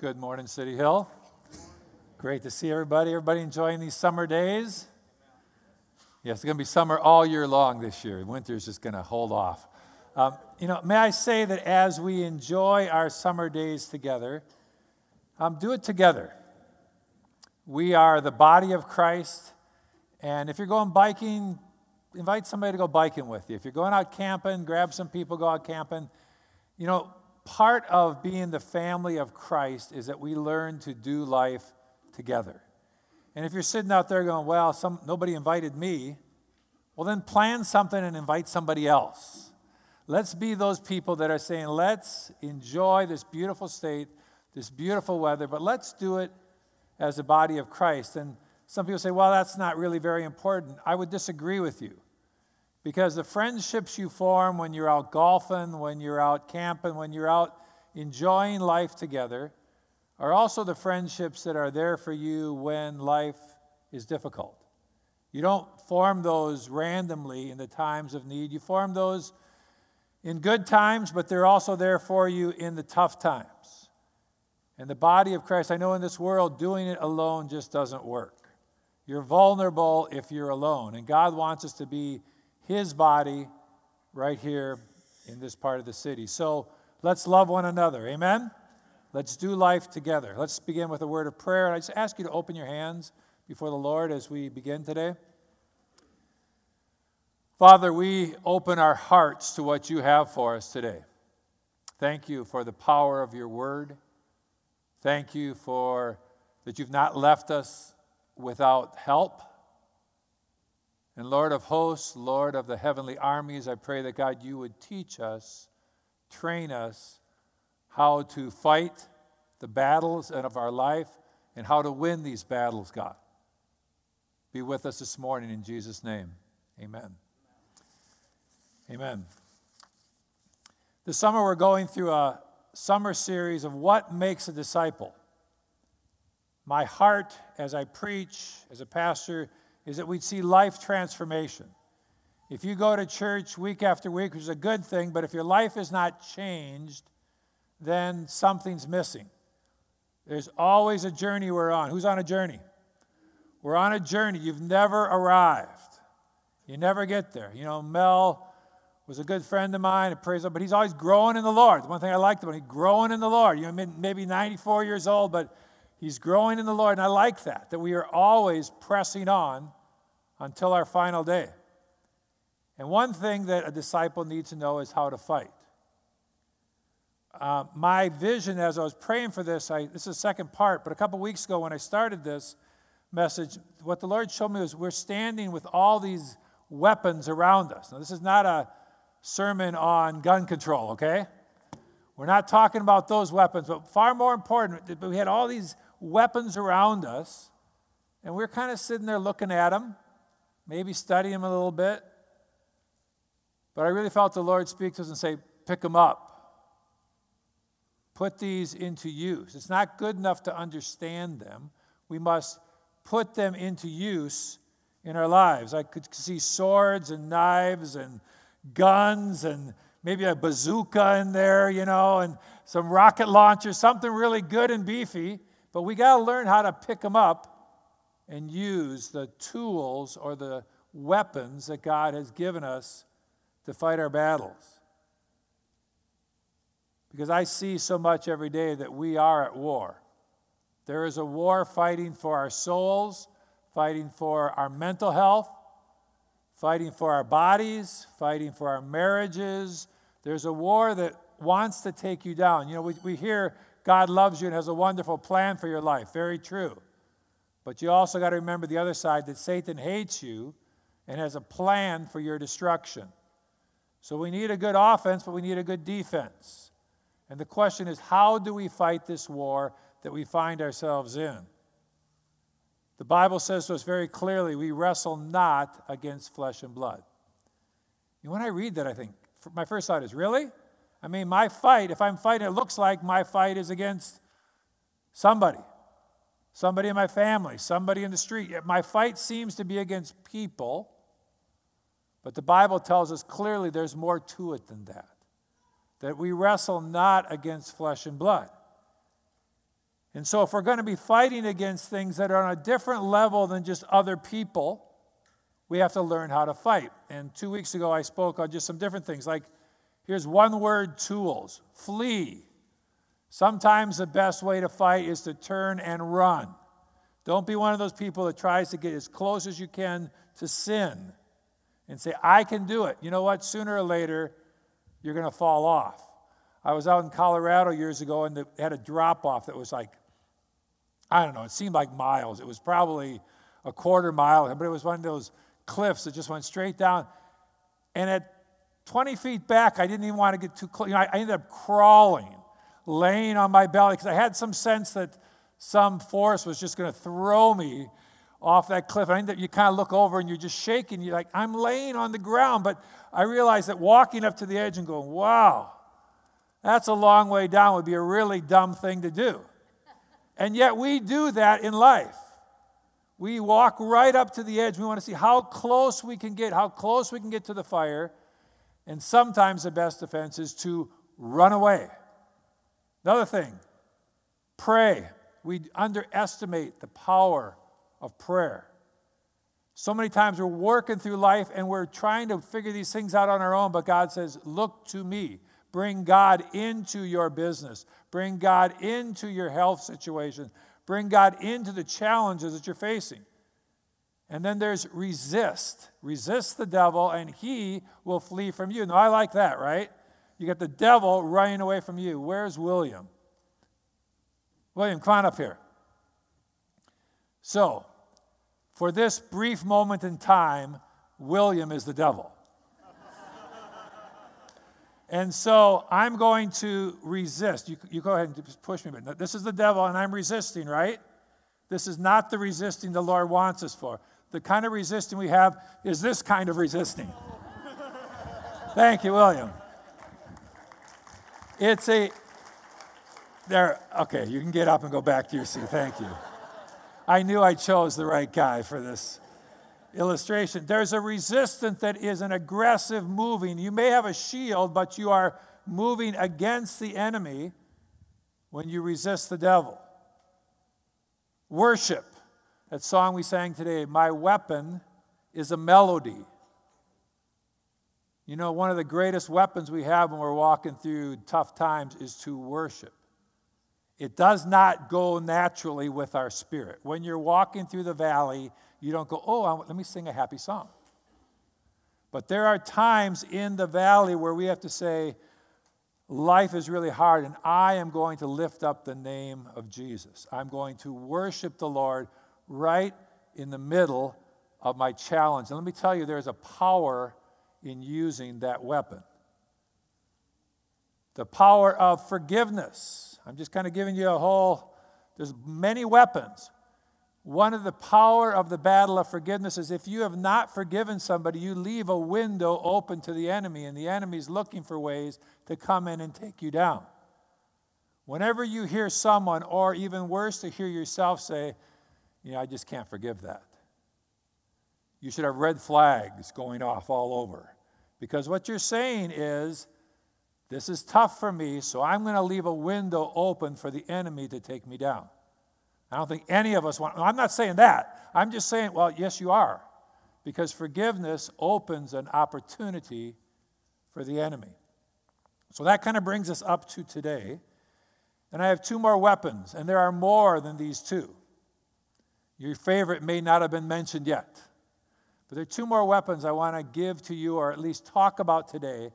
Good morning, City Hill. Great to see everybody. Everybody enjoying these summer days? Yes, it's going to be summer all year long this year. Winter's just going to hold off. Um, you know, may I say that as we enjoy our summer days together, um, do it together. We are the body of Christ, and if you're going biking, invite somebody to go biking with you. If you're going out camping, grab some people, go out camping. You know, part of being the family of Christ is that we learn to do life together. And if you're sitting out there going, well, some, nobody invited me, well, then plan something and invite somebody else. Let's be those people that are saying, let's enjoy this beautiful state, this beautiful weather, but let's do it as a body of Christ. And some people say, well, that's not really very important. I would disagree with you. Because the friendships you form when you're out golfing, when you're out camping, when you're out enjoying life together, are also the friendships that are there for you when life is difficult. You don't form those randomly in the times of need. You form those in good times, but they're also there for you in the tough times. And the body of Christ, I know in this world, doing it alone just doesn't work. You're vulnerable if you're alone. And God wants us to be his body right here in this part of the city. So let's love one another. Amen? Let's do life together. Let's begin with a word of prayer. And I just ask you to open your hands before the Lord as we begin today. Father, we open our hearts to what you have for us today. Thank you for the power of your word. Thank you for that you've not left us without help. And Lord of hosts, Lord of the heavenly armies, I pray that God, you would teach us, train us how to fight the battles of our life and how to win these battles, God. Be with us this morning in Jesus' name. Amen. Amen. This summer, we're going through a summer series of what makes a disciple. My heart as I preach, as a pastor, is that we'd see life transformation. If you go to church week after week, which is a good thing, but if your life is not changed, then something's missing. There's always a journey we're on. Who's on a journey? We're on a journey. You've never arrived. You never get there. You know, Mel was a good friend of mine, praise but he's always growing in the Lord. The One thing I liked about him, he's growing in the Lord. You know, maybe 94 years old, but He's growing in the Lord, and I like that, that we are always pressing on until our final day. And one thing that a disciple needs to know is how to fight. Uh, my vision as I was praying for this, I, this is the second part, but a couple weeks ago when I started this message, what the Lord showed me was we're standing with all these weapons around us. Now, this is not a sermon on gun control, okay? We're not talking about those weapons, but far more important, we had all these weapons around us, and we're kind of sitting there looking at them, maybe studying them a little bit. But I really felt the Lord speak to us and say, pick them up. Put these into use. It's not good enough to understand them. We must put them into use in our lives. I could see swords and knives and guns and maybe a bazooka in there, you know, and some rocket launchers, something really good and beefy. But we got to learn how to pick them up and use the tools or the weapons that God has given us to fight our battles. Because I see so much every day that we are at war. There is a war fighting for our souls, fighting for our mental health, fighting for our bodies, fighting for our marriages. There's a war that wants to take you down. You know, we, we hear God loves you and has a wonderful plan for your life. Very true. But you also got to remember the other side that Satan hates you and has a plan for your destruction. So we need a good offense, but we need a good defense. And the question is how do we fight this war that we find ourselves in? The Bible says to us very clearly we wrestle not against flesh and blood. And when I read that, I think, my first thought is, really? I mean, my fight, if I'm fighting, it looks like my fight is against somebody, somebody in my family, somebody in the street. My fight seems to be against people, but the Bible tells us clearly there's more to it than that. That we wrestle not against flesh and blood. And so, if we're going to be fighting against things that are on a different level than just other people, we have to learn how to fight. And two weeks ago, I spoke on just some different things like here's one word tools flee. Sometimes the best way to fight is to turn and run. Don't be one of those people that tries to get as close as you can to sin and say, I can do it. You know what? Sooner or later, you're going to fall off. I was out in Colorado years ago and they had a drop off that was like, I don't know, it seemed like miles. It was probably a quarter mile, but it was one of those cliffs that just went straight down. And at 20 feet back, I didn't even want to get too close. You know, I, I ended up crawling, laying on my belly, because I had some sense that some force was just going to throw me off that cliff. I ended up, you kind of look over and you're just shaking. You're like, I'm laying on the ground. But I realized that walking up to the edge and going, wow, that's a long way down would be a really dumb thing to do. And yet we do that in life. We walk right up to the edge. We want to see how close we can get, how close we can get to the fire. And sometimes the best defense is to run away. Another thing, pray. We underestimate the power of prayer. So many times we're working through life and we're trying to figure these things out on our own, but God says, Look to me. Bring God into your business. Bring God into your health situation. Bring God into the challenges that you're facing. And then there's resist. Resist the devil, and he will flee from you. Now, I like that, right? You got the devil running away from you. Where's William? William, come on up here. So, for this brief moment in time, William is the devil. And so I'm going to resist. You, you go ahead and push me, but this is the devil, and I'm resisting, right? This is not the resisting the Lord wants us for. The kind of resisting we have is this kind of resisting. Thank you, William. It's a, there, okay, you can get up and go back to your seat. Thank you. I knew I chose the right guy for this illustration. There's a resistance that is an aggressive moving. You may have a shield, but you are moving against the enemy when you resist the devil. Worship. That song we sang today, My Weapon is a Melody. You know, one of the greatest weapons we have when we're walking through tough times is to worship. It does not go naturally with our spirit. When you're walking through the valley, you don't go, oh, let me sing a happy song. But there are times in the valley where we have to say, life is really hard, and I am going to lift up the name of Jesus. I'm going to worship the Lord right in the middle of my challenge. And let me tell you, there's a power in using that weapon. The power of forgiveness. I'm just kind of giving you a whole, there's many weapons. One of the power of the battle of forgiveness is if you have not forgiven somebody, you leave a window open to the enemy, and the enemy's looking for ways to come in and take you down. Whenever you hear someone, or even worse, to hear yourself say, You know, I just can't forgive that. You should have red flags going off all over. Because what you're saying is, This is tough for me, so I'm going to leave a window open for the enemy to take me down. I don't think any of us want, I'm not saying that. I'm just saying, well, yes, you are. Because forgiveness opens an opportunity for the enemy. So that kind of brings us up to today. And I have two more weapons, and there are more than these two. Your favorite may not have been mentioned yet. But there are two more weapons I want to give to you, or at least talk about today.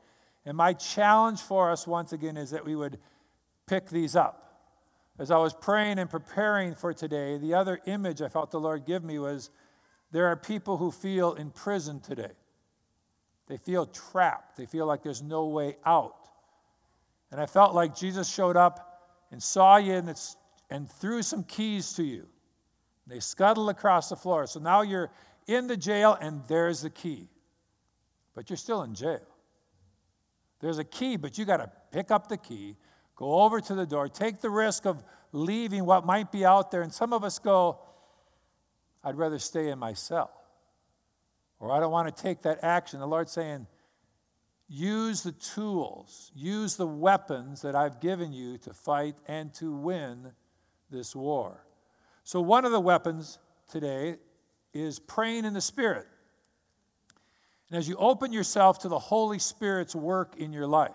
And my challenge for us, once again, is that we would pick these up. As I was praying and preparing for today, the other image I felt the Lord give me was there are people who feel in prison today. They feel trapped. They feel like there's no way out. And I felt like Jesus showed up and saw you and, and threw some keys to you. They scuttle across the floor. So now you're in the jail and there's the key. But you're still in jail. There's a key, but you got to pick up the key, Go over to the door. Take the risk of leaving what might be out there. And some of us go, I'd rather stay in my cell. Or I don't want to take that action. The Lord's saying, use the tools, use the weapons that I've given you to fight and to win this war. So, one of the weapons today is praying in the Spirit. And as you open yourself to the Holy Spirit's work in your life,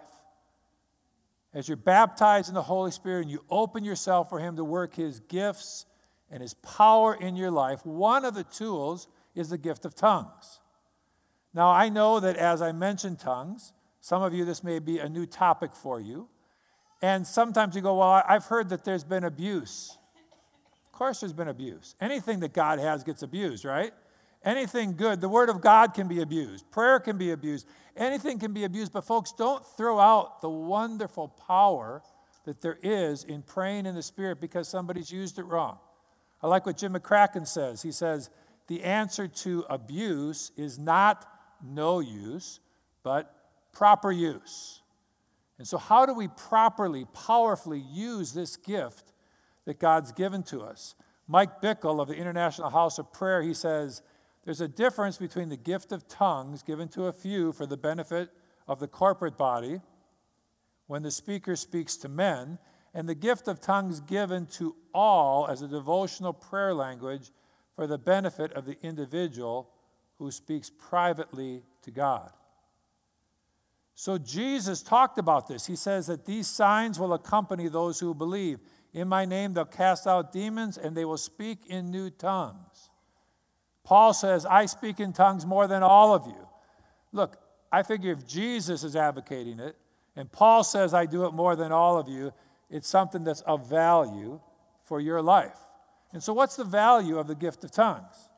as you're baptized in the Holy Spirit and you open yourself for Him to work His gifts and His power in your life, one of the tools is the gift of tongues. Now, I know that as I mention tongues, some of you, this may be a new topic for you. And sometimes you go, Well, I've heard that there's been abuse. Course, there's been abuse. Anything that God has gets abused, right? Anything good, the Word of God can be abused, prayer can be abused, anything can be abused. But, folks, don't throw out the wonderful power that there is in praying in the Spirit because somebody's used it wrong. I like what Jim McCracken says. He says, The answer to abuse is not no use, but proper use. And so, how do we properly, powerfully use this gift that God's given to us? Mike Bickle of the International House of Prayer, he says, there's a difference between the gift of tongues given to a few for the benefit of the corporate body when the speaker speaks to men, and the gift of tongues given to all as a devotional prayer language for the benefit of the individual who speaks privately to God. So Jesus talked about this. He says that these signs will accompany those who believe. In my name, they'll cast out demons and they will speak in new tongues. Paul says, I speak in tongues more than all of you. Look, I figure if Jesus is advocating it, and Paul says, I do it more than all of you, it's something that's of value for your life. And so, what's the value of the gift of tongues?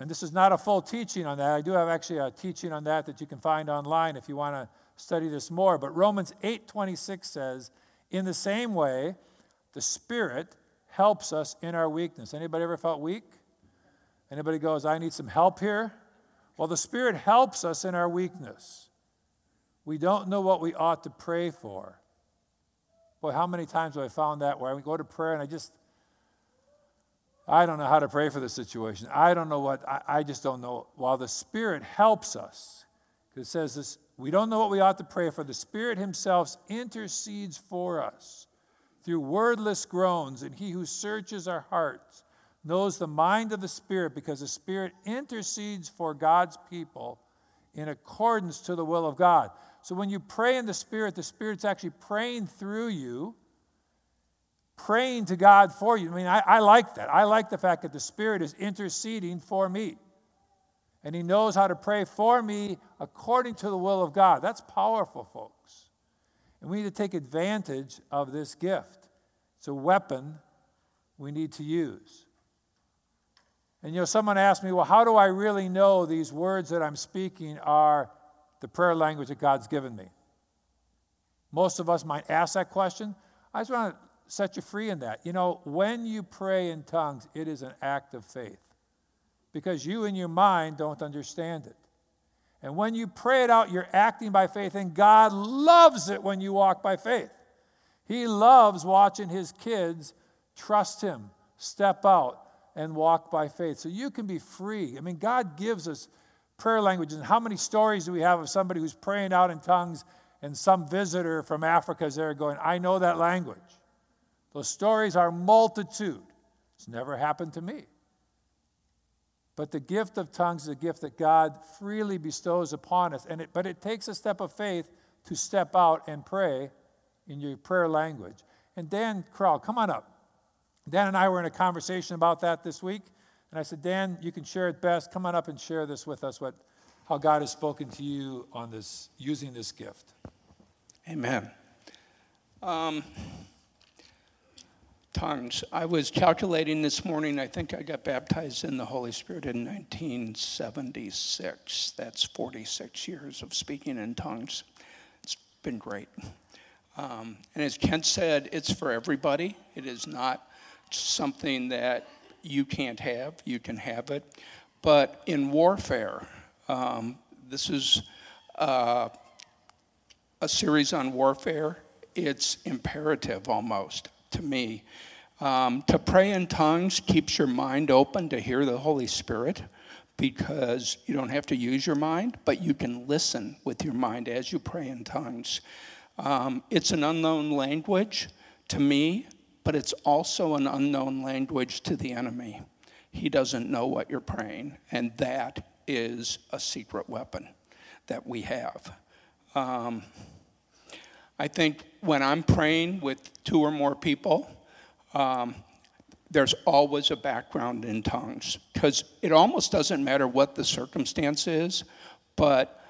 And this is not a full teaching on that. I do have actually a teaching on that that you can find online if you want to study this more. But Romans 8:26 says, "In the same way, the Spirit helps us in our weakness." Anybody ever felt weak? Anybody goes, I need some help here? Well, the Spirit helps us in our weakness. We don't know what we ought to pray for. Boy, how many times have I found that where I go to prayer and I just, I don't know how to pray for the situation. I don't know what, I, I just don't know. While the Spirit helps us, because it says this, we don't know what we ought to pray for. The Spirit Himself intercedes for us through wordless groans, and He who searches our hearts knows the mind of the Spirit because the Spirit intercedes for God's people in accordance to the will of God. So when you pray in the Spirit, the Spirit's actually praying through you, praying to God for you. I mean, I, I like that. I like the fact that the Spirit is interceding for me. And He knows how to pray for me according to the will of God. That's powerful, folks. And we need to take advantage of this gift. It's a weapon we need to use. And you know, someone asked me, well, how do I really know these words that I'm speaking are the prayer language that God's given me? Most of us might ask that question. I just want to set you free in that. You know, when you pray in tongues, it is an act of faith because you in your mind don't understand it. And when you pray it out, you're acting by faith, and God loves it when you walk by faith. He loves watching his kids trust him, step out, and walk by faith. So you can be free. I mean, God gives us prayer languages. And how many stories do we have of somebody who's praying out in tongues and some visitor from Africa is there going, I know that language? Those stories are multitude. It's never happened to me. But the gift of tongues is a gift that God freely bestows upon us. And it, but it takes a step of faith to step out and pray in your prayer language. And Dan Crowell, come on up. Dan and I were in a conversation about that this week, and I said, Dan, you can share it best. Come on up and share this with us, what, how God has spoken to you on this, using this gift. Amen. Um, tongues. I was calculating this morning, I think I got baptized in the Holy Spirit in 1976. That's 46 years of speaking in tongues. It's been great. Um, and as Kent said, it's for everybody. It is not something that you can't have, you can have it. But in warfare, um, this is uh, a series on warfare. It's imperative almost to me. Um, to pray in tongues keeps your mind open to hear the Holy Spirit because you don't have to use your mind, but you can listen with your mind as you pray in tongues. Um, it's an unknown language to me, but it's also an unknown language to the enemy. He doesn't know what you're praying, and that is a secret weapon that we have. Um, I think when I'm praying with two or more people, um, there's always a background in tongues because it almost doesn't matter what the circumstance is, but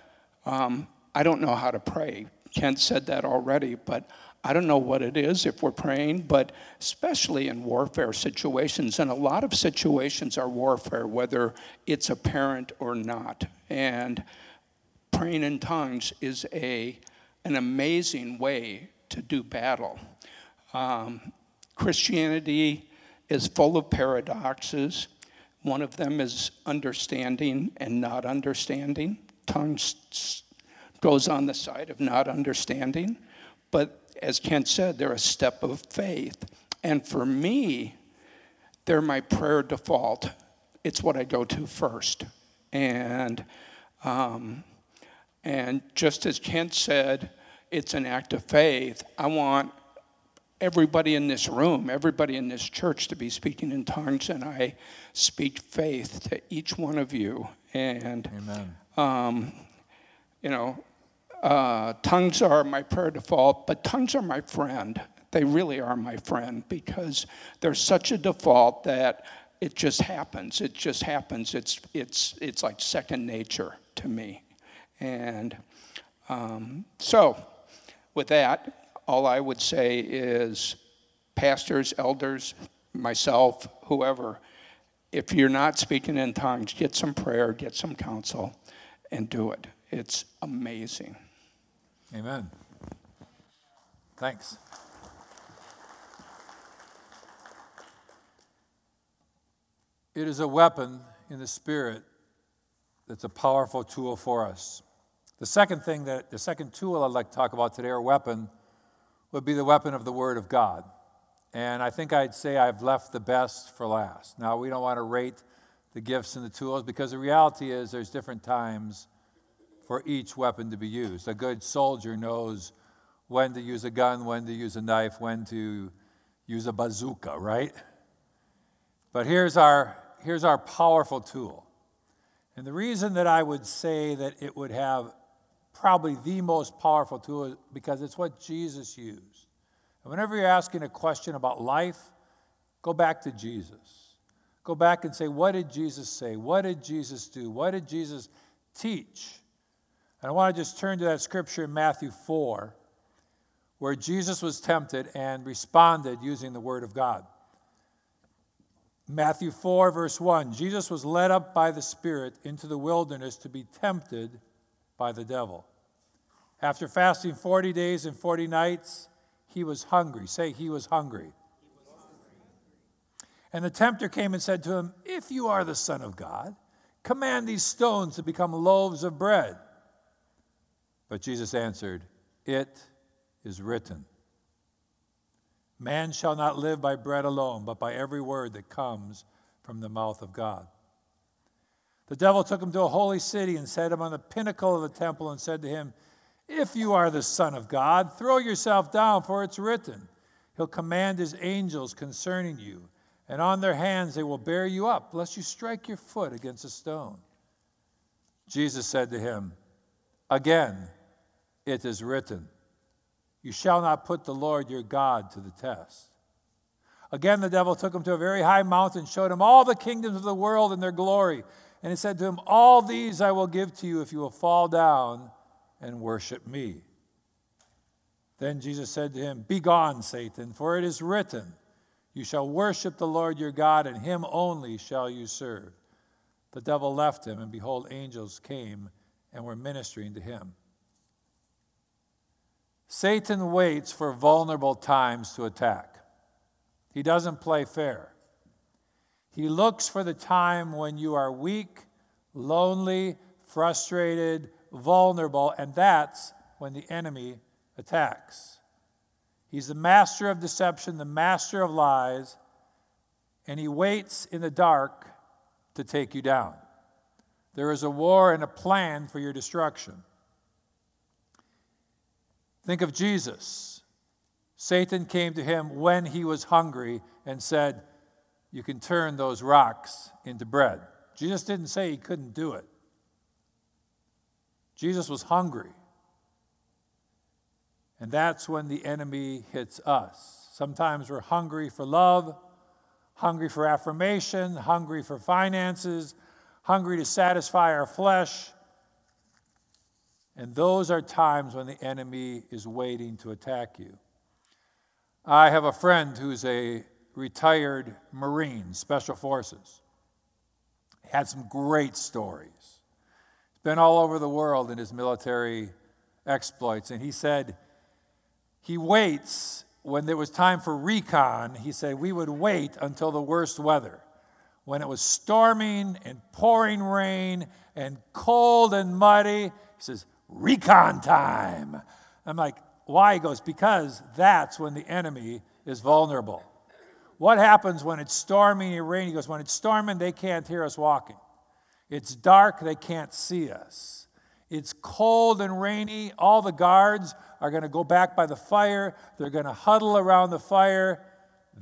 um, I don't know how to pray. Kent said that already, but I don't know what it is if we're praying, but especially in warfare situations, and a lot of situations are warfare, whether it's apparent or not. And praying in tongues is a, an amazing way to do battle. Um, Christianity is full of paradoxes. One of them is understanding and not understanding. Tongues goes on the side of not understanding. But as Kent said, they're a step of faith. And for me, they're my prayer default. It's what I go to first. And, um, and just as Kent said, it's an act of faith. I want everybody in this room, everybody in this church to be speaking in tongues, and I speak faith to each one of you. And, um, you know, uh, tongues are my prayer default, but tongues are my friend. They really are my friend because they're such a default that it just happens. It just happens. It's, it's, it's like second nature to me. And um, so, with that, all I would say is pastors, elders, myself, whoever, if you're not speaking in tongues, get some prayer, get some counsel, and do it. It's amazing. Amen. Thanks. It is a weapon in the Spirit that's a powerful tool for us. The second thing that, the second tool I'd like to talk about today, or weapon, would be the weapon of the Word of God. And I think I'd say I've left the best for last. Now, we don't want to rate the gifts and the tools because the reality is there's different times for each weapon to be used. A good soldier knows when to use a gun, when to use a knife, when to use a bazooka, right? But here's our, here's our powerful tool. And the reason that I would say that it would have probably the most powerful tool because it's what Jesus used. And whenever you're asking a question about life, go back to Jesus. Go back and say, what did Jesus say? What did Jesus do? What did Jesus teach? And I want to just turn to that scripture in Matthew 4, where Jesus was tempted and responded using the word of God. Matthew 4, verse 1 Jesus was led up by the Spirit into the wilderness to be tempted by the devil. After fasting 40 days and 40 nights, he was hungry. Say, he was hungry. And the tempter came and said to him, If you are the Son of God, command these stones to become loaves of bread. But Jesus answered, It is written, Man shall not live by bread alone, but by every word that comes from the mouth of God. The devil took him to a holy city and set him on the pinnacle of the temple and said to him, If you are the Son of God, throw yourself down, for it's written, He'll command His angels concerning you, and on their hands they will bear you up, lest you strike your foot against a stone. Jesus said to him, Again, it is written, You shall not put the Lord your God to the test. Again, the devil took him to a very high mountain, and showed him all the kingdoms of the world and their glory. And he said to him, All these I will give to you if you will fall down and worship me. Then Jesus said to him, Begone, Satan, for it is written, You shall worship the Lord your God, and him only shall you serve. The devil left him, and behold, angels came and were ministering to him. Satan waits for vulnerable times to attack. He doesn't play fair. He looks for the time when you are weak, lonely, frustrated, vulnerable, and that's when the enemy attacks. He's the master of deception, the master of lies, and he waits in the dark to take you down. There is a war and a plan for your destruction. Think of Jesus Satan came to him when he was hungry and said, You can turn those rocks into bread. Jesus didn't say he couldn't do it. Jesus was hungry. And that's when the enemy hits us. Sometimes we're hungry for love, hungry for affirmation, hungry for finances, hungry to satisfy our flesh. And those are times when the enemy is waiting to attack you. I have a friend who's a retired Marine, Special Forces. Had some great stories. He's been all over the world in his military exploits, and he said he waits when there was time for recon. He said we would wait until the worst weather when it was storming and pouring rain and cold and muddy. He says, recon time. I'm like, why? He goes, because that's when the enemy is vulnerable. What happens when it's storming and raining? He goes, when it's storming, they can't hear us walking. It's dark, they can't see us. It's cold and rainy. All the guards are going to go back by the fire. They're going to huddle around the fire.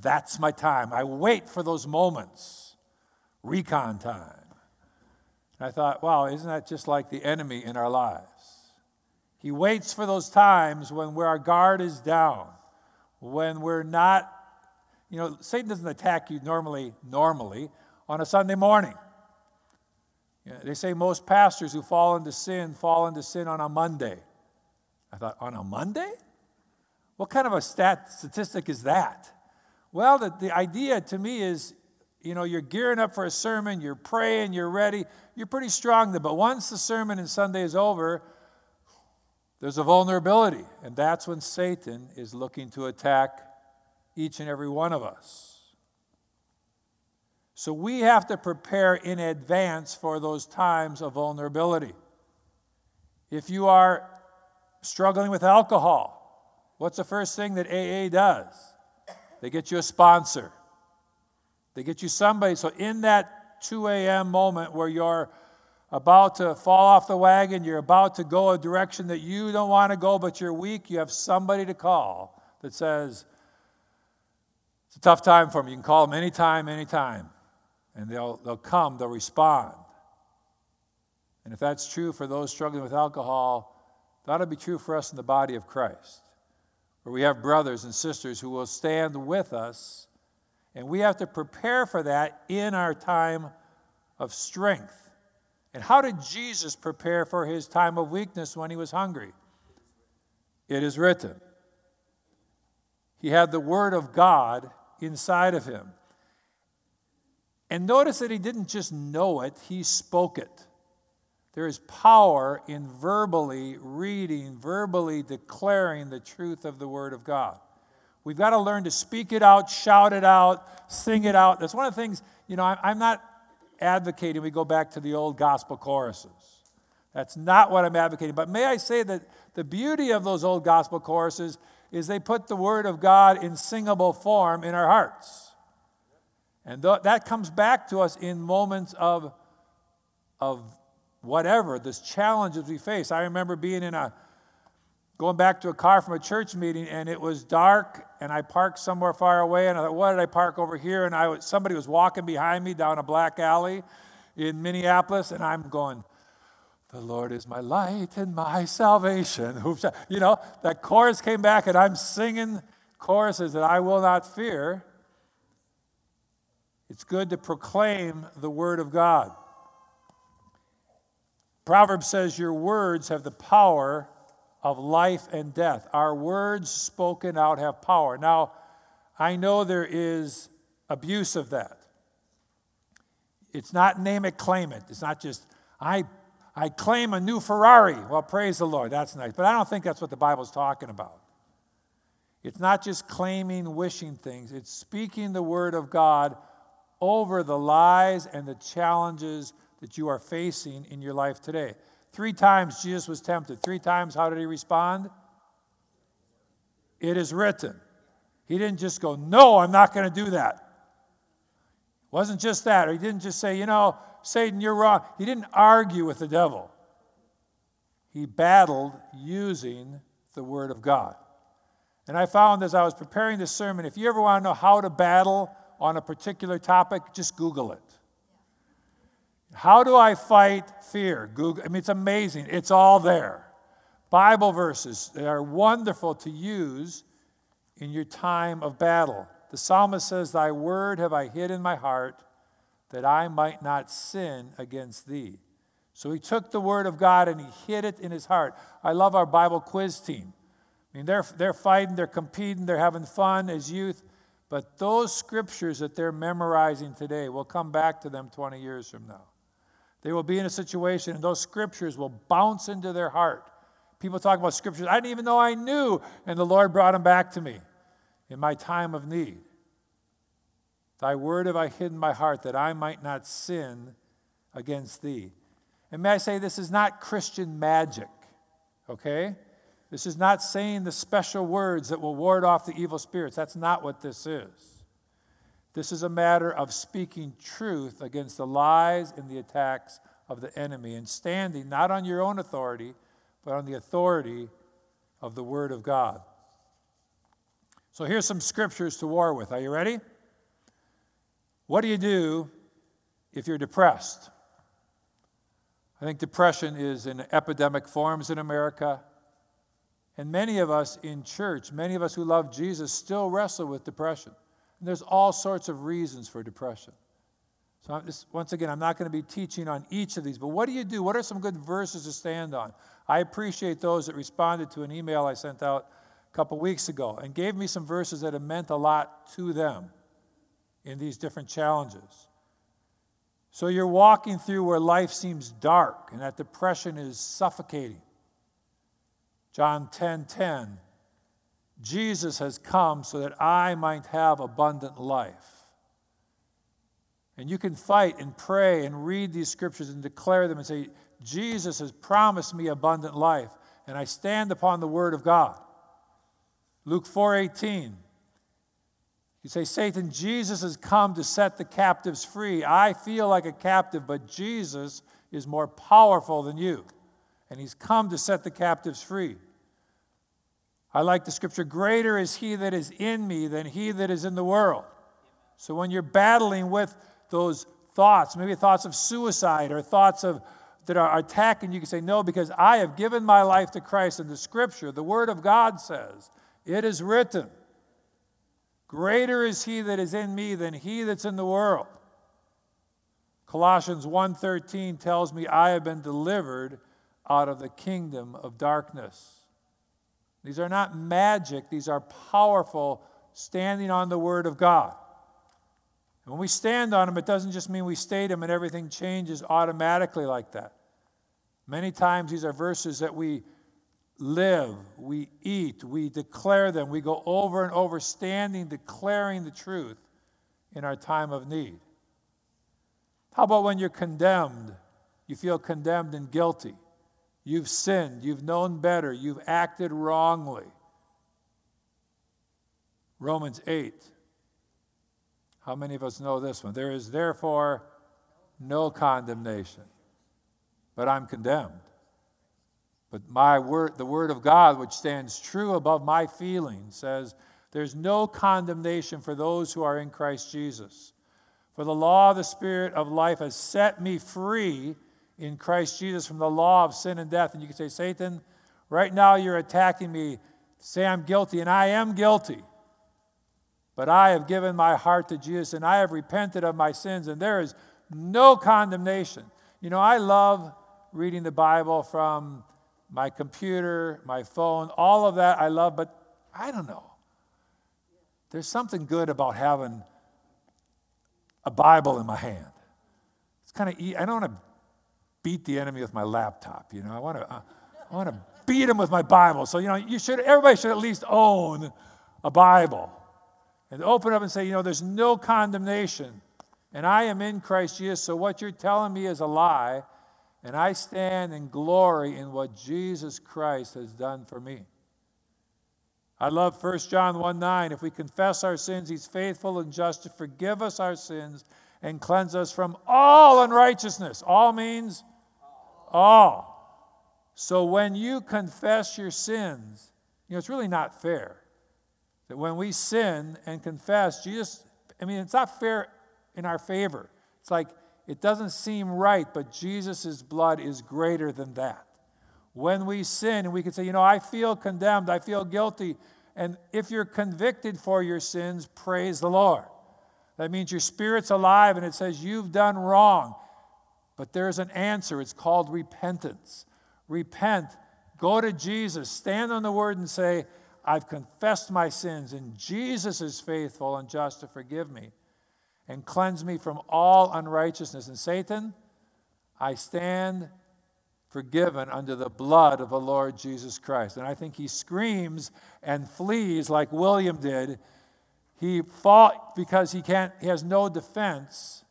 That's my time. I wait for those moments recon time. And I thought, wow, isn't that just like the enemy in our lives? He waits for those times when our guard is down, when we're not, you know, Satan doesn't attack you normally, normally on a Sunday morning. You know, they say most pastors who fall into sin fall into sin on a Monday. I thought, on a Monday? What kind of a stat statistic is that? Well, the, the idea to me is you know, you're gearing up for a sermon, you're praying, you're ready, you're pretty strong. But once the sermon and Sunday is over, there's a vulnerability. And that's when Satan is looking to attack each and every one of us. So we have to prepare in advance for those times of vulnerability. If you are struggling with alcohol, what's the first thing that AA does? They get you a sponsor. They get you somebody. So, in that 2 a.m. moment where you're about to fall off the wagon, you're about to go a direction that you don't want to go, but you're weak, you have somebody to call that says, a tough time for me. You can call them anytime, anytime. And they'll, they'll come, they'll respond. And if that's true for those struggling with alcohol, that ought to be true for us in the body of Christ, where we have brothers and sisters who will stand with us and we have to prepare for that in our time of strength. And how did Jesus prepare for his time of weakness when he was hungry? It is written. He had the Word of God inside of him. And notice that he didn't just know it, he spoke it. There is power in verbally reading, verbally declaring the truth of the Word of God. We've got to learn to speak it out, shout it out, sing it out. That's one of the things, you know, I'm not advocating we go back to the old gospel choruses. That's not what I'm advocating. But may I say that the beauty of those old gospel choruses is they put the Word of God in singable form in our hearts. And th- that comes back to us in moments of, of whatever, this challenges we face. I remember being in a going back to a car from a church meeting and it was dark and I parked somewhere far away and I thought, what did I park over here? And I was, somebody was walking behind me down a black alley in Minneapolis and I'm going, the Lord is my light and my salvation. You know, that chorus came back and I'm singing choruses that I will not fear. It's good to proclaim the word of God. Proverbs says, Your words have the power of life and death. Our words spoken out have power. Now, I know there is abuse of that. It's not name it, claim it. It's not just, I, I claim a new Ferrari. Well, praise the Lord. That's nice. But I don't think that's what the Bible's talking about. It's not just claiming, wishing things, it's speaking the word of God over the lies and the challenges that you are facing in your life today. Three times Jesus was tempted. Three times, how did he respond? It is written. He didn't just go, No, I'm not going to do that. It wasn't just that. Or he didn't just say, You know, Satan, you're wrong. He didn't argue with the devil. He battled using the Word of God. And I found as I was preparing this sermon, if you ever want to know how to battle on a particular topic, just Google it. How do I fight fear? Google. I mean, it's amazing. It's all there. Bible verses they are wonderful to use in your time of battle. The psalmist says, Thy word have I hid in my heart that I might not sin against thee. So he took the word of God and he hid it in his heart. I love our Bible quiz team. I mean, they're, they're fighting, they're competing, they're having fun as youth. But those scriptures that they're memorizing today will come back to them 20 years from now. They will be in a situation, and those scriptures will bounce into their heart. People talk about scriptures I didn't even know I knew, and the Lord brought them back to me in my time of need. Thy word have I hidden my heart that I might not sin against thee. And may I say, this is not Christian magic, okay? This is not saying the special words that will ward off the evil spirits. That's not what this is. This is a matter of speaking truth against the lies and the attacks of the enemy and standing not on your own authority, but on the authority of the Word of God. So here's some scriptures to war with. Are you ready? What do you do if you're depressed? I think depression is in epidemic forms in America. And many of us in church, many of us who love Jesus, still wrestle with depression. And there's all sorts of reasons for depression. So, just, once again, I'm not going to be teaching on each of these, but what do you do? What are some good verses to stand on? I appreciate those that responded to an email I sent out a couple weeks ago and gave me some verses that have meant a lot to them in these different challenges. So you're walking through where life seems dark and that depression is suffocating. John 10 10. Jesus has come so that I might have abundant life. And you can fight and pray and read these scriptures and declare them and say, Jesus has promised me abundant life, and I stand upon the word of God. Luke 4:18. You say, Satan, Jesus has come to set the captives free. I feel like a captive, but Jesus is more powerful than you. And he's come to set the captives free. I like the scripture greater is he that is in me than he that is in the world. So when you're battling with those thoughts, maybe thoughts of suicide or thoughts of that are attacking, you you can say, No, because I have given my life to Christ. And the scripture, the word of God says, It is written, Greater is he that is in me than he that's in the world. Colossians 1:13 tells me I have been delivered out of the kingdom of darkness. These are not magic, these are powerful standing on the Word of God. And when we stand on them, it doesn't just mean we state them and everything changes automatically like that. Many times these are verses that we live, we eat, we declare them, we go over and over, standing, declaring the truth in our time of need. How about when you're condemned? You feel condemned and guilty. You've sinned. You've known better. You've acted wrongly. Romans 8. How many of us know this one? There is therefore no condemnation, but I'm condemned. But my word, the word of God, which stands true above my feelings, says, There's no condemnation for those who are in Christ Jesus. For the law of the Spirit of life has set me free in Christ Jesus from the law of sin and death. And you can say, Satan, right now you're attacking me. Say I'm guilty, and I am guilty. But I have given my heart to Jesus, and I have repented of my sins, and there is no condemnation. You know, I love reading the Bible from my computer, my phone, all of that I love, but I don't know. There's something good about having a Bible in my hand. It's kind of, I don't want to beat the enemy with my laptop. You know, I want to, uh, I want to beat him with my Bible. So, you know, you should, everybody should at least own a Bible and open up and say, you know, there's no condemnation. And I am in Christ Jesus. So what you're telling me is a lie. And I stand in glory in what Jesus Christ has done for me. I love 1 John 1 9. If we confess our sins, he's faithful and just to forgive us our sins and cleanse us from all unrighteousness. All means all. So when you confess your sins, you know, it's really not fair. That when we sin and confess, Jesus, I mean, it's not fair in our favor. It's like it doesn't seem right, but Jesus' blood is greater than that. When we sin, we can say, you know, I feel condemned, I feel guilty. And if you're convicted for your sins, praise the Lord. That means your spirit's alive and it says you've done wrong. But there's an answer. It's called repentance. Repent. Go to Jesus. Stand on the word and say, I've confessed my sins, and Jesus is faithful and just to forgive me and cleanse me from all unrighteousness. And Satan, I stand forgiven under the blood of the Lord Jesus Christ. And I think he screams and flees like William did. He fought because he can't he has no defense.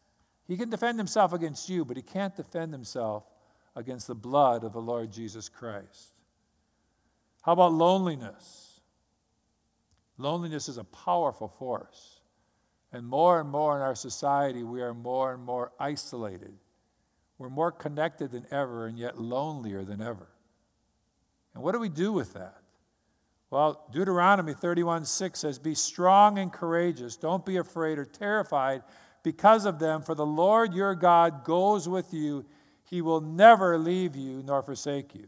He can defend himself against you, but he can't defend himself against the blood of the Lord Jesus Christ. How about loneliness? Loneliness is a powerful force. And more and more in our society, we are more and more isolated. We're more connected than ever and yet lonelier than ever. And what do we do with that? Well, Deuteronomy 31 6 says, Be strong and courageous. Don't be afraid or terrified because of them, for the Lord your God goes with you. He will never leave you nor forsake you.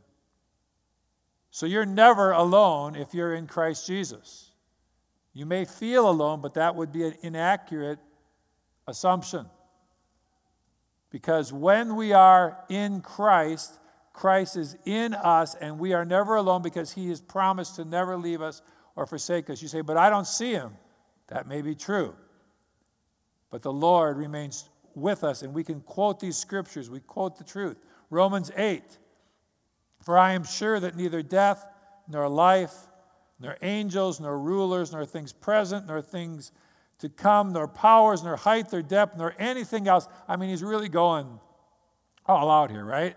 So you're never alone if you're in Christ Jesus. You may feel alone, but that would be an inaccurate assumption. Because when we are in Christ, Christ is in us, and we are never alone because he has promised to never leave us or forsake us. You say, but I don't see him. That may be true. But the Lord remains with us, and we can quote these scriptures. We quote the truth. Romans 8 For I am sure that neither death, nor life, nor angels, nor rulers, nor things present, nor things to come, nor powers, nor height, nor depth, nor anything else. I mean, he's really going all out here, right?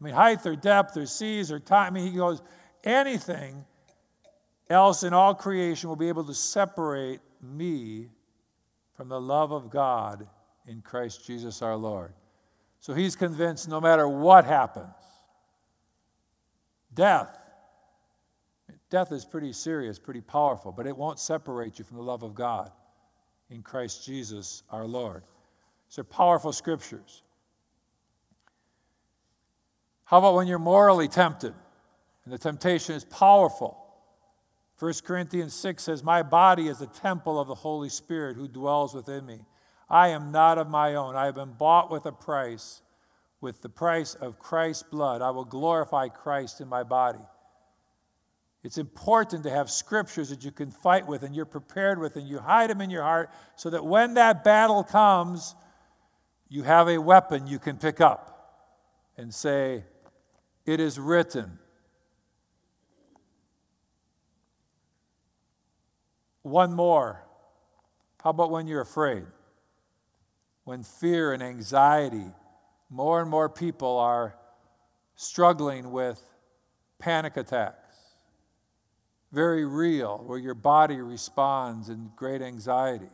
I mean, height or depth or seas or time. I mean, he goes, anything else in all creation will be able to separate me from the love of God in Christ Jesus our Lord. So he's convinced no matter what happens, death, death is pretty serious, pretty powerful, but it won't separate you from the love of God in Christ Jesus our Lord. These are powerful scriptures. How about when you're morally tempted and the temptation is powerful? 1 Corinthians 6 says, My body is a temple of the Holy Spirit who dwells within me. I am not of my own. I have been bought with a price, with the price of Christ's blood. I will glorify Christ in my body. It's important to have scriptures that you can fight with and you're prepared with and you hide them in your heart so that when that battle comes, you have a weapon you can pick up and say, It is written. One more. How about when you're afraid? When fear and anxiety, more and more people are struggling with panic attacks very real, where your body responds in great anxiety.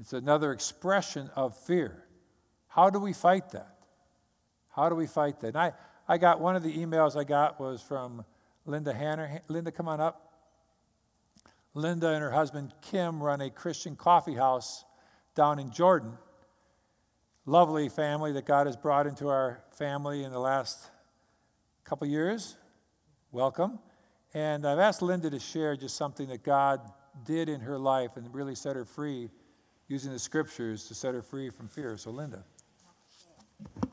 It's another expression of fear. How do we fight that? How do we fight that? And I, I got one of the emails I got was from Linda Hanner. Linda, come on up. Linda and her husband Kim run a Christian coffee house down in Jordan. Lovely family that God has brought into our family in the last couple years. Welcome. And I've asked Linda to share just something that God did in her life and really set her free using the scriptures to set her free from fear. So, Linda. Thank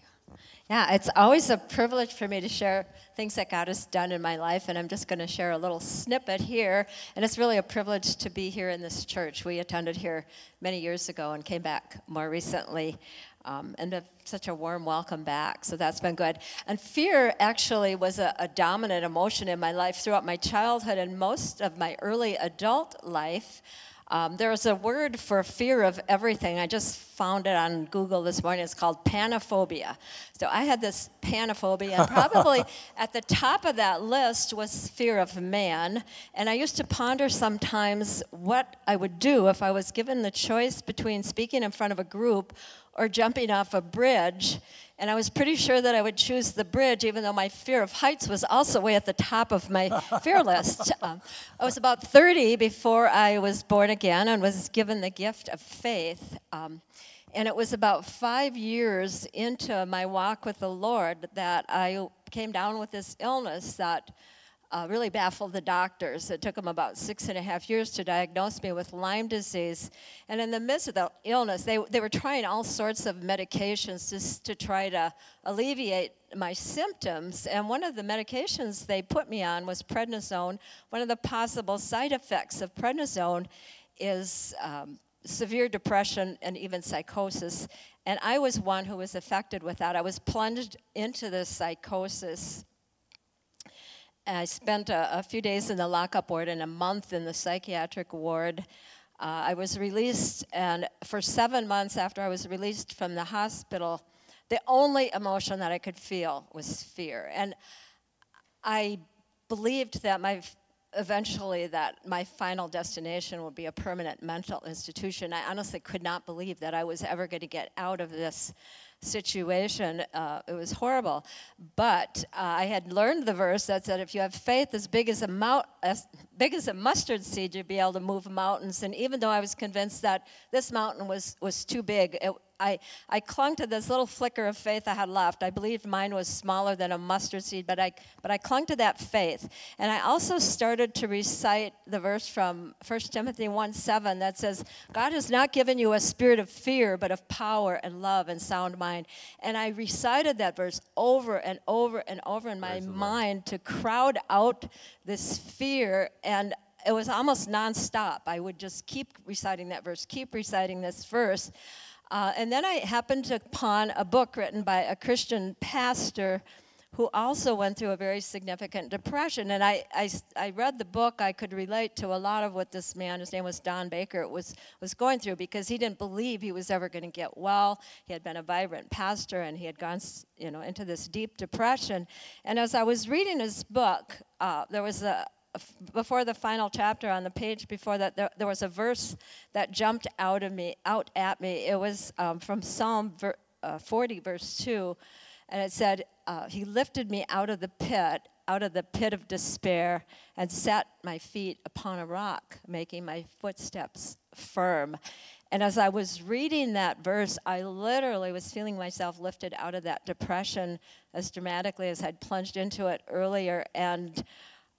you. Yeah, it's always a privilege for me to share things that God has done in my life, and I'm just going to share a little snippet here. And it's really a privilege to be here in this church. We attended here many years ago and came back more recently um, and a, such a warm welcome back. So that's been good. And fear actually was a, a dominant emotion in my life throughout my childhood and most of my early adult life. Um, there's a word for fear of everything. I just found it on Google this morning. It's called panophobia. So I had this panophobia, and probably at the top of that list was fear of man. And I used to ponder sometimes what I would do if I was given the choice between speaking in front of a group or jumping off a bridge. And I was pretty sure that I would choose the bridge, even though my fear of heights was also way at the top of my fear list. Um, I was about 30 before I was born again and was given the gift of faith. Um, and it was about five years into my walk with the Lord that I came down with this illness that uh, really baffled the doctors. It took them about six and a half years to diagnose me with Lyme disease. And in the midst of the illness, they, they were trying all sorts of medications just to try to alleviate my symptoms. And one of the medications they put me on was prednisone. One of the possible side effects of prednisone is um, severe depression and even psychosis. And I was one who was affected with that. I was plunged into this psychosis I spent a, a, few days in the lockup ward and a month in the psychiatric ward. Uh, I was released, and for seven months after I was released from the hospital, the only emotion that I could feel was fear. And I believed that my eventually that my final destination would be a permanent mental institution. I honestly could not believe that I was ever going to get out of this situation. Uh, it was horrible. But uh, I had learned the verse that said, if you have faith as big as a mount, as big as a mustard seed, you'd be able to move mountains. And even though I was convinced that this mountain was, was too big, it, I, I clung to this little flicker of faith I had left. I believed mine was smaller than a mustard seed, but I, but I clung to that faith. And I also started to recite the verse from 1 Timothy 1 7 that says, God has not given you a spirit of fear, but of power and love and sound mind. And I recited that verse over and over and over in my mind to crowd out this fear. And it was almost nonstop. I would just keep reciting that verse, keep reciting this verse. Uh, and then I happened upon a book written by a Christian pastor who also went through a very significant depression. And I, I, I, read the book, I could relate to a lot of what this man, his name was Don Baker, was, was going through because he didn't believe he was ever going to get well. He had been a vibrant pastor and he had gone you know, into this deep depression. And as I was reading his book, uh, there was a, before the final chapter on the page before that there, there, was a verse that jumped out of me out at me. It was um, from psalm ver, uh, 40 verse 2 and it said uh, he lifted me out of the pit out of the pit of despair and set my feet upon a rock making my footsteps firm. And as i was reading that verse i literally was feeling myself lifted out of that depression as dramatically as i'd plunged into it earlier and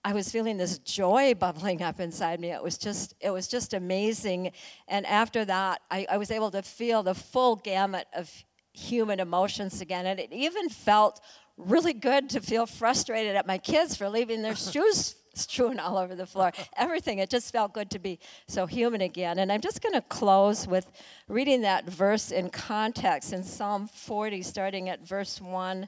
I was feeling this joy bubbling up inside me. It was just, it was just amazing. And after that, I, I was able to feel the full gamut of human emotions again. And it even felt really good to feel frustrated at my kids for leaving their shoes strewn all over the floor. Everything. It just felt good to be so human again. And I'm just going to close with reading that verse in context in Psalm 40, starting at verse 1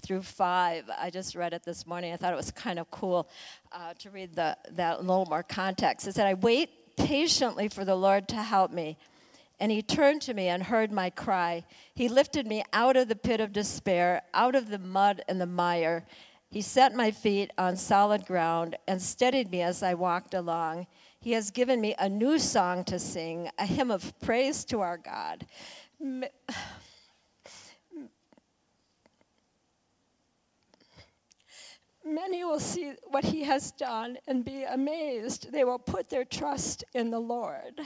through 5. I just read it this morning. I thought it was kind of cool uh, to read the, that a little more context. It said, I wait patiently for the Lord to help me. And he turned to me and heard my cry. He lifted me out of the pit of despair, out of the mud and the mire. He set my feet on solid ground and steadied me as I walked along. He has given me a new song to sing, a hymn of praise to our God. Many will see what he has done and be amazed. They will put their trust in the Lord.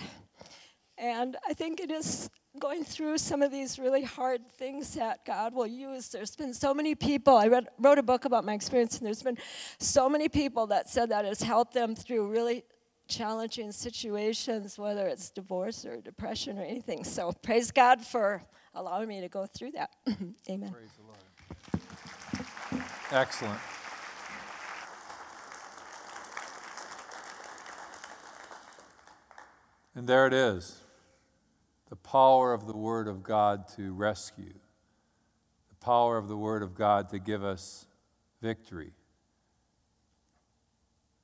And I think it is going through some of these really hard things that God will use. There's been so many people, I read, wrote a book about my experience, and there's been so many people that said that has helped them through really challenging situations, whether it's divorce or depression or anything. So praise God for allowing me to go through that. Amen. Excellent. And there it is the power of the Word of God to rescue, the power of the Word of God to give us victory.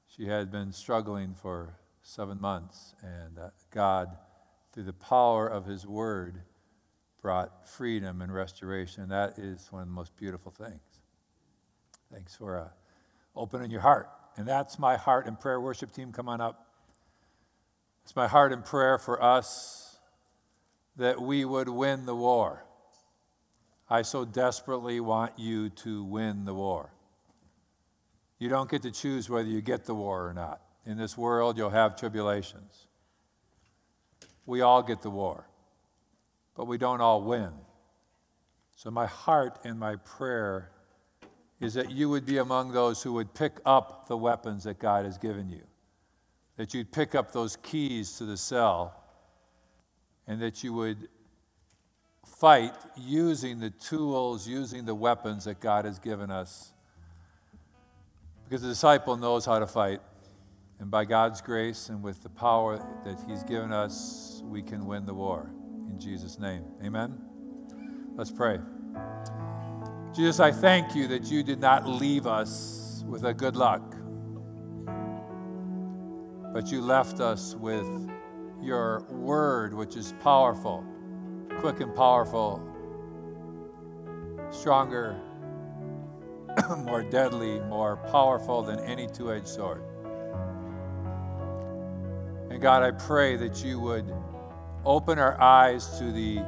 She had been struggling for seven months, and uh, God, through the power of His Word, brought freedom and restoration. That is one of the most beautiful things. Thanks for uh, opening your heart. And that's my heart and prayer worship team. Come on up. It's my heart and prayer for us that we would win the war. I so desperately want you to win the war. You don't get to choose whether you get the war or not. In this world, you'll have tribulations. We all get the war, but we don't all win. So, my heart and my prayer is that you would be among those who would pick up the weapons that God has given you, that you'd pick up those keys to the cell, and that you would fight using the tools, using the weapons that God has given us. Because the disciple knows how to fight. And by God's grace and with the power that He's given us, we can win the war. In Jesus' name. Amen. Let's pray. Jesus, I thank you that you did not leave us with a good luck, but you left us with your word, which is powerful, quick and powerful, stronger, more deadly, more powerful than any two edged sword. And God, I pray that you would open our eyes to the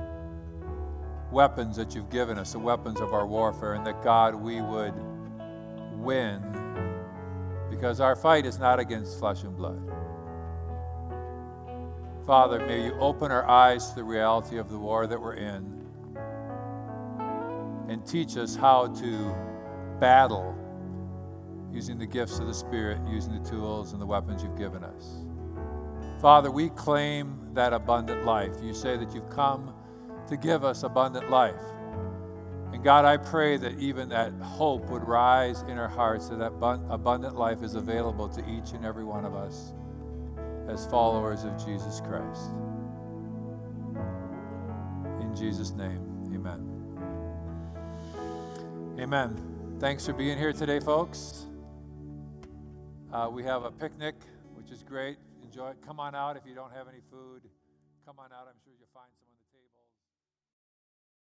weapons that you've given us, the weapons of our warfare, and that God, we would win because our fight is not against flesh and blood. Father, may you open our eyes to the reality of the war that we're in and teach us how to battle using the gifts of the Spirit, using the tools and the weapons you've given us. Father, we claim that abundant life. You say that you've come to give us abundant life. And God, I pray that even that hope would rise in our hearts, that that abundant life is available to each and every one of us as followers of Jesus Christ. In Jesus' name, amen. Amen. Thanks for being here today, folks. Uh, we have a picnic, which is great. Enjoy it. Come on out if you don't have any food. Come on out. I'm sure you'll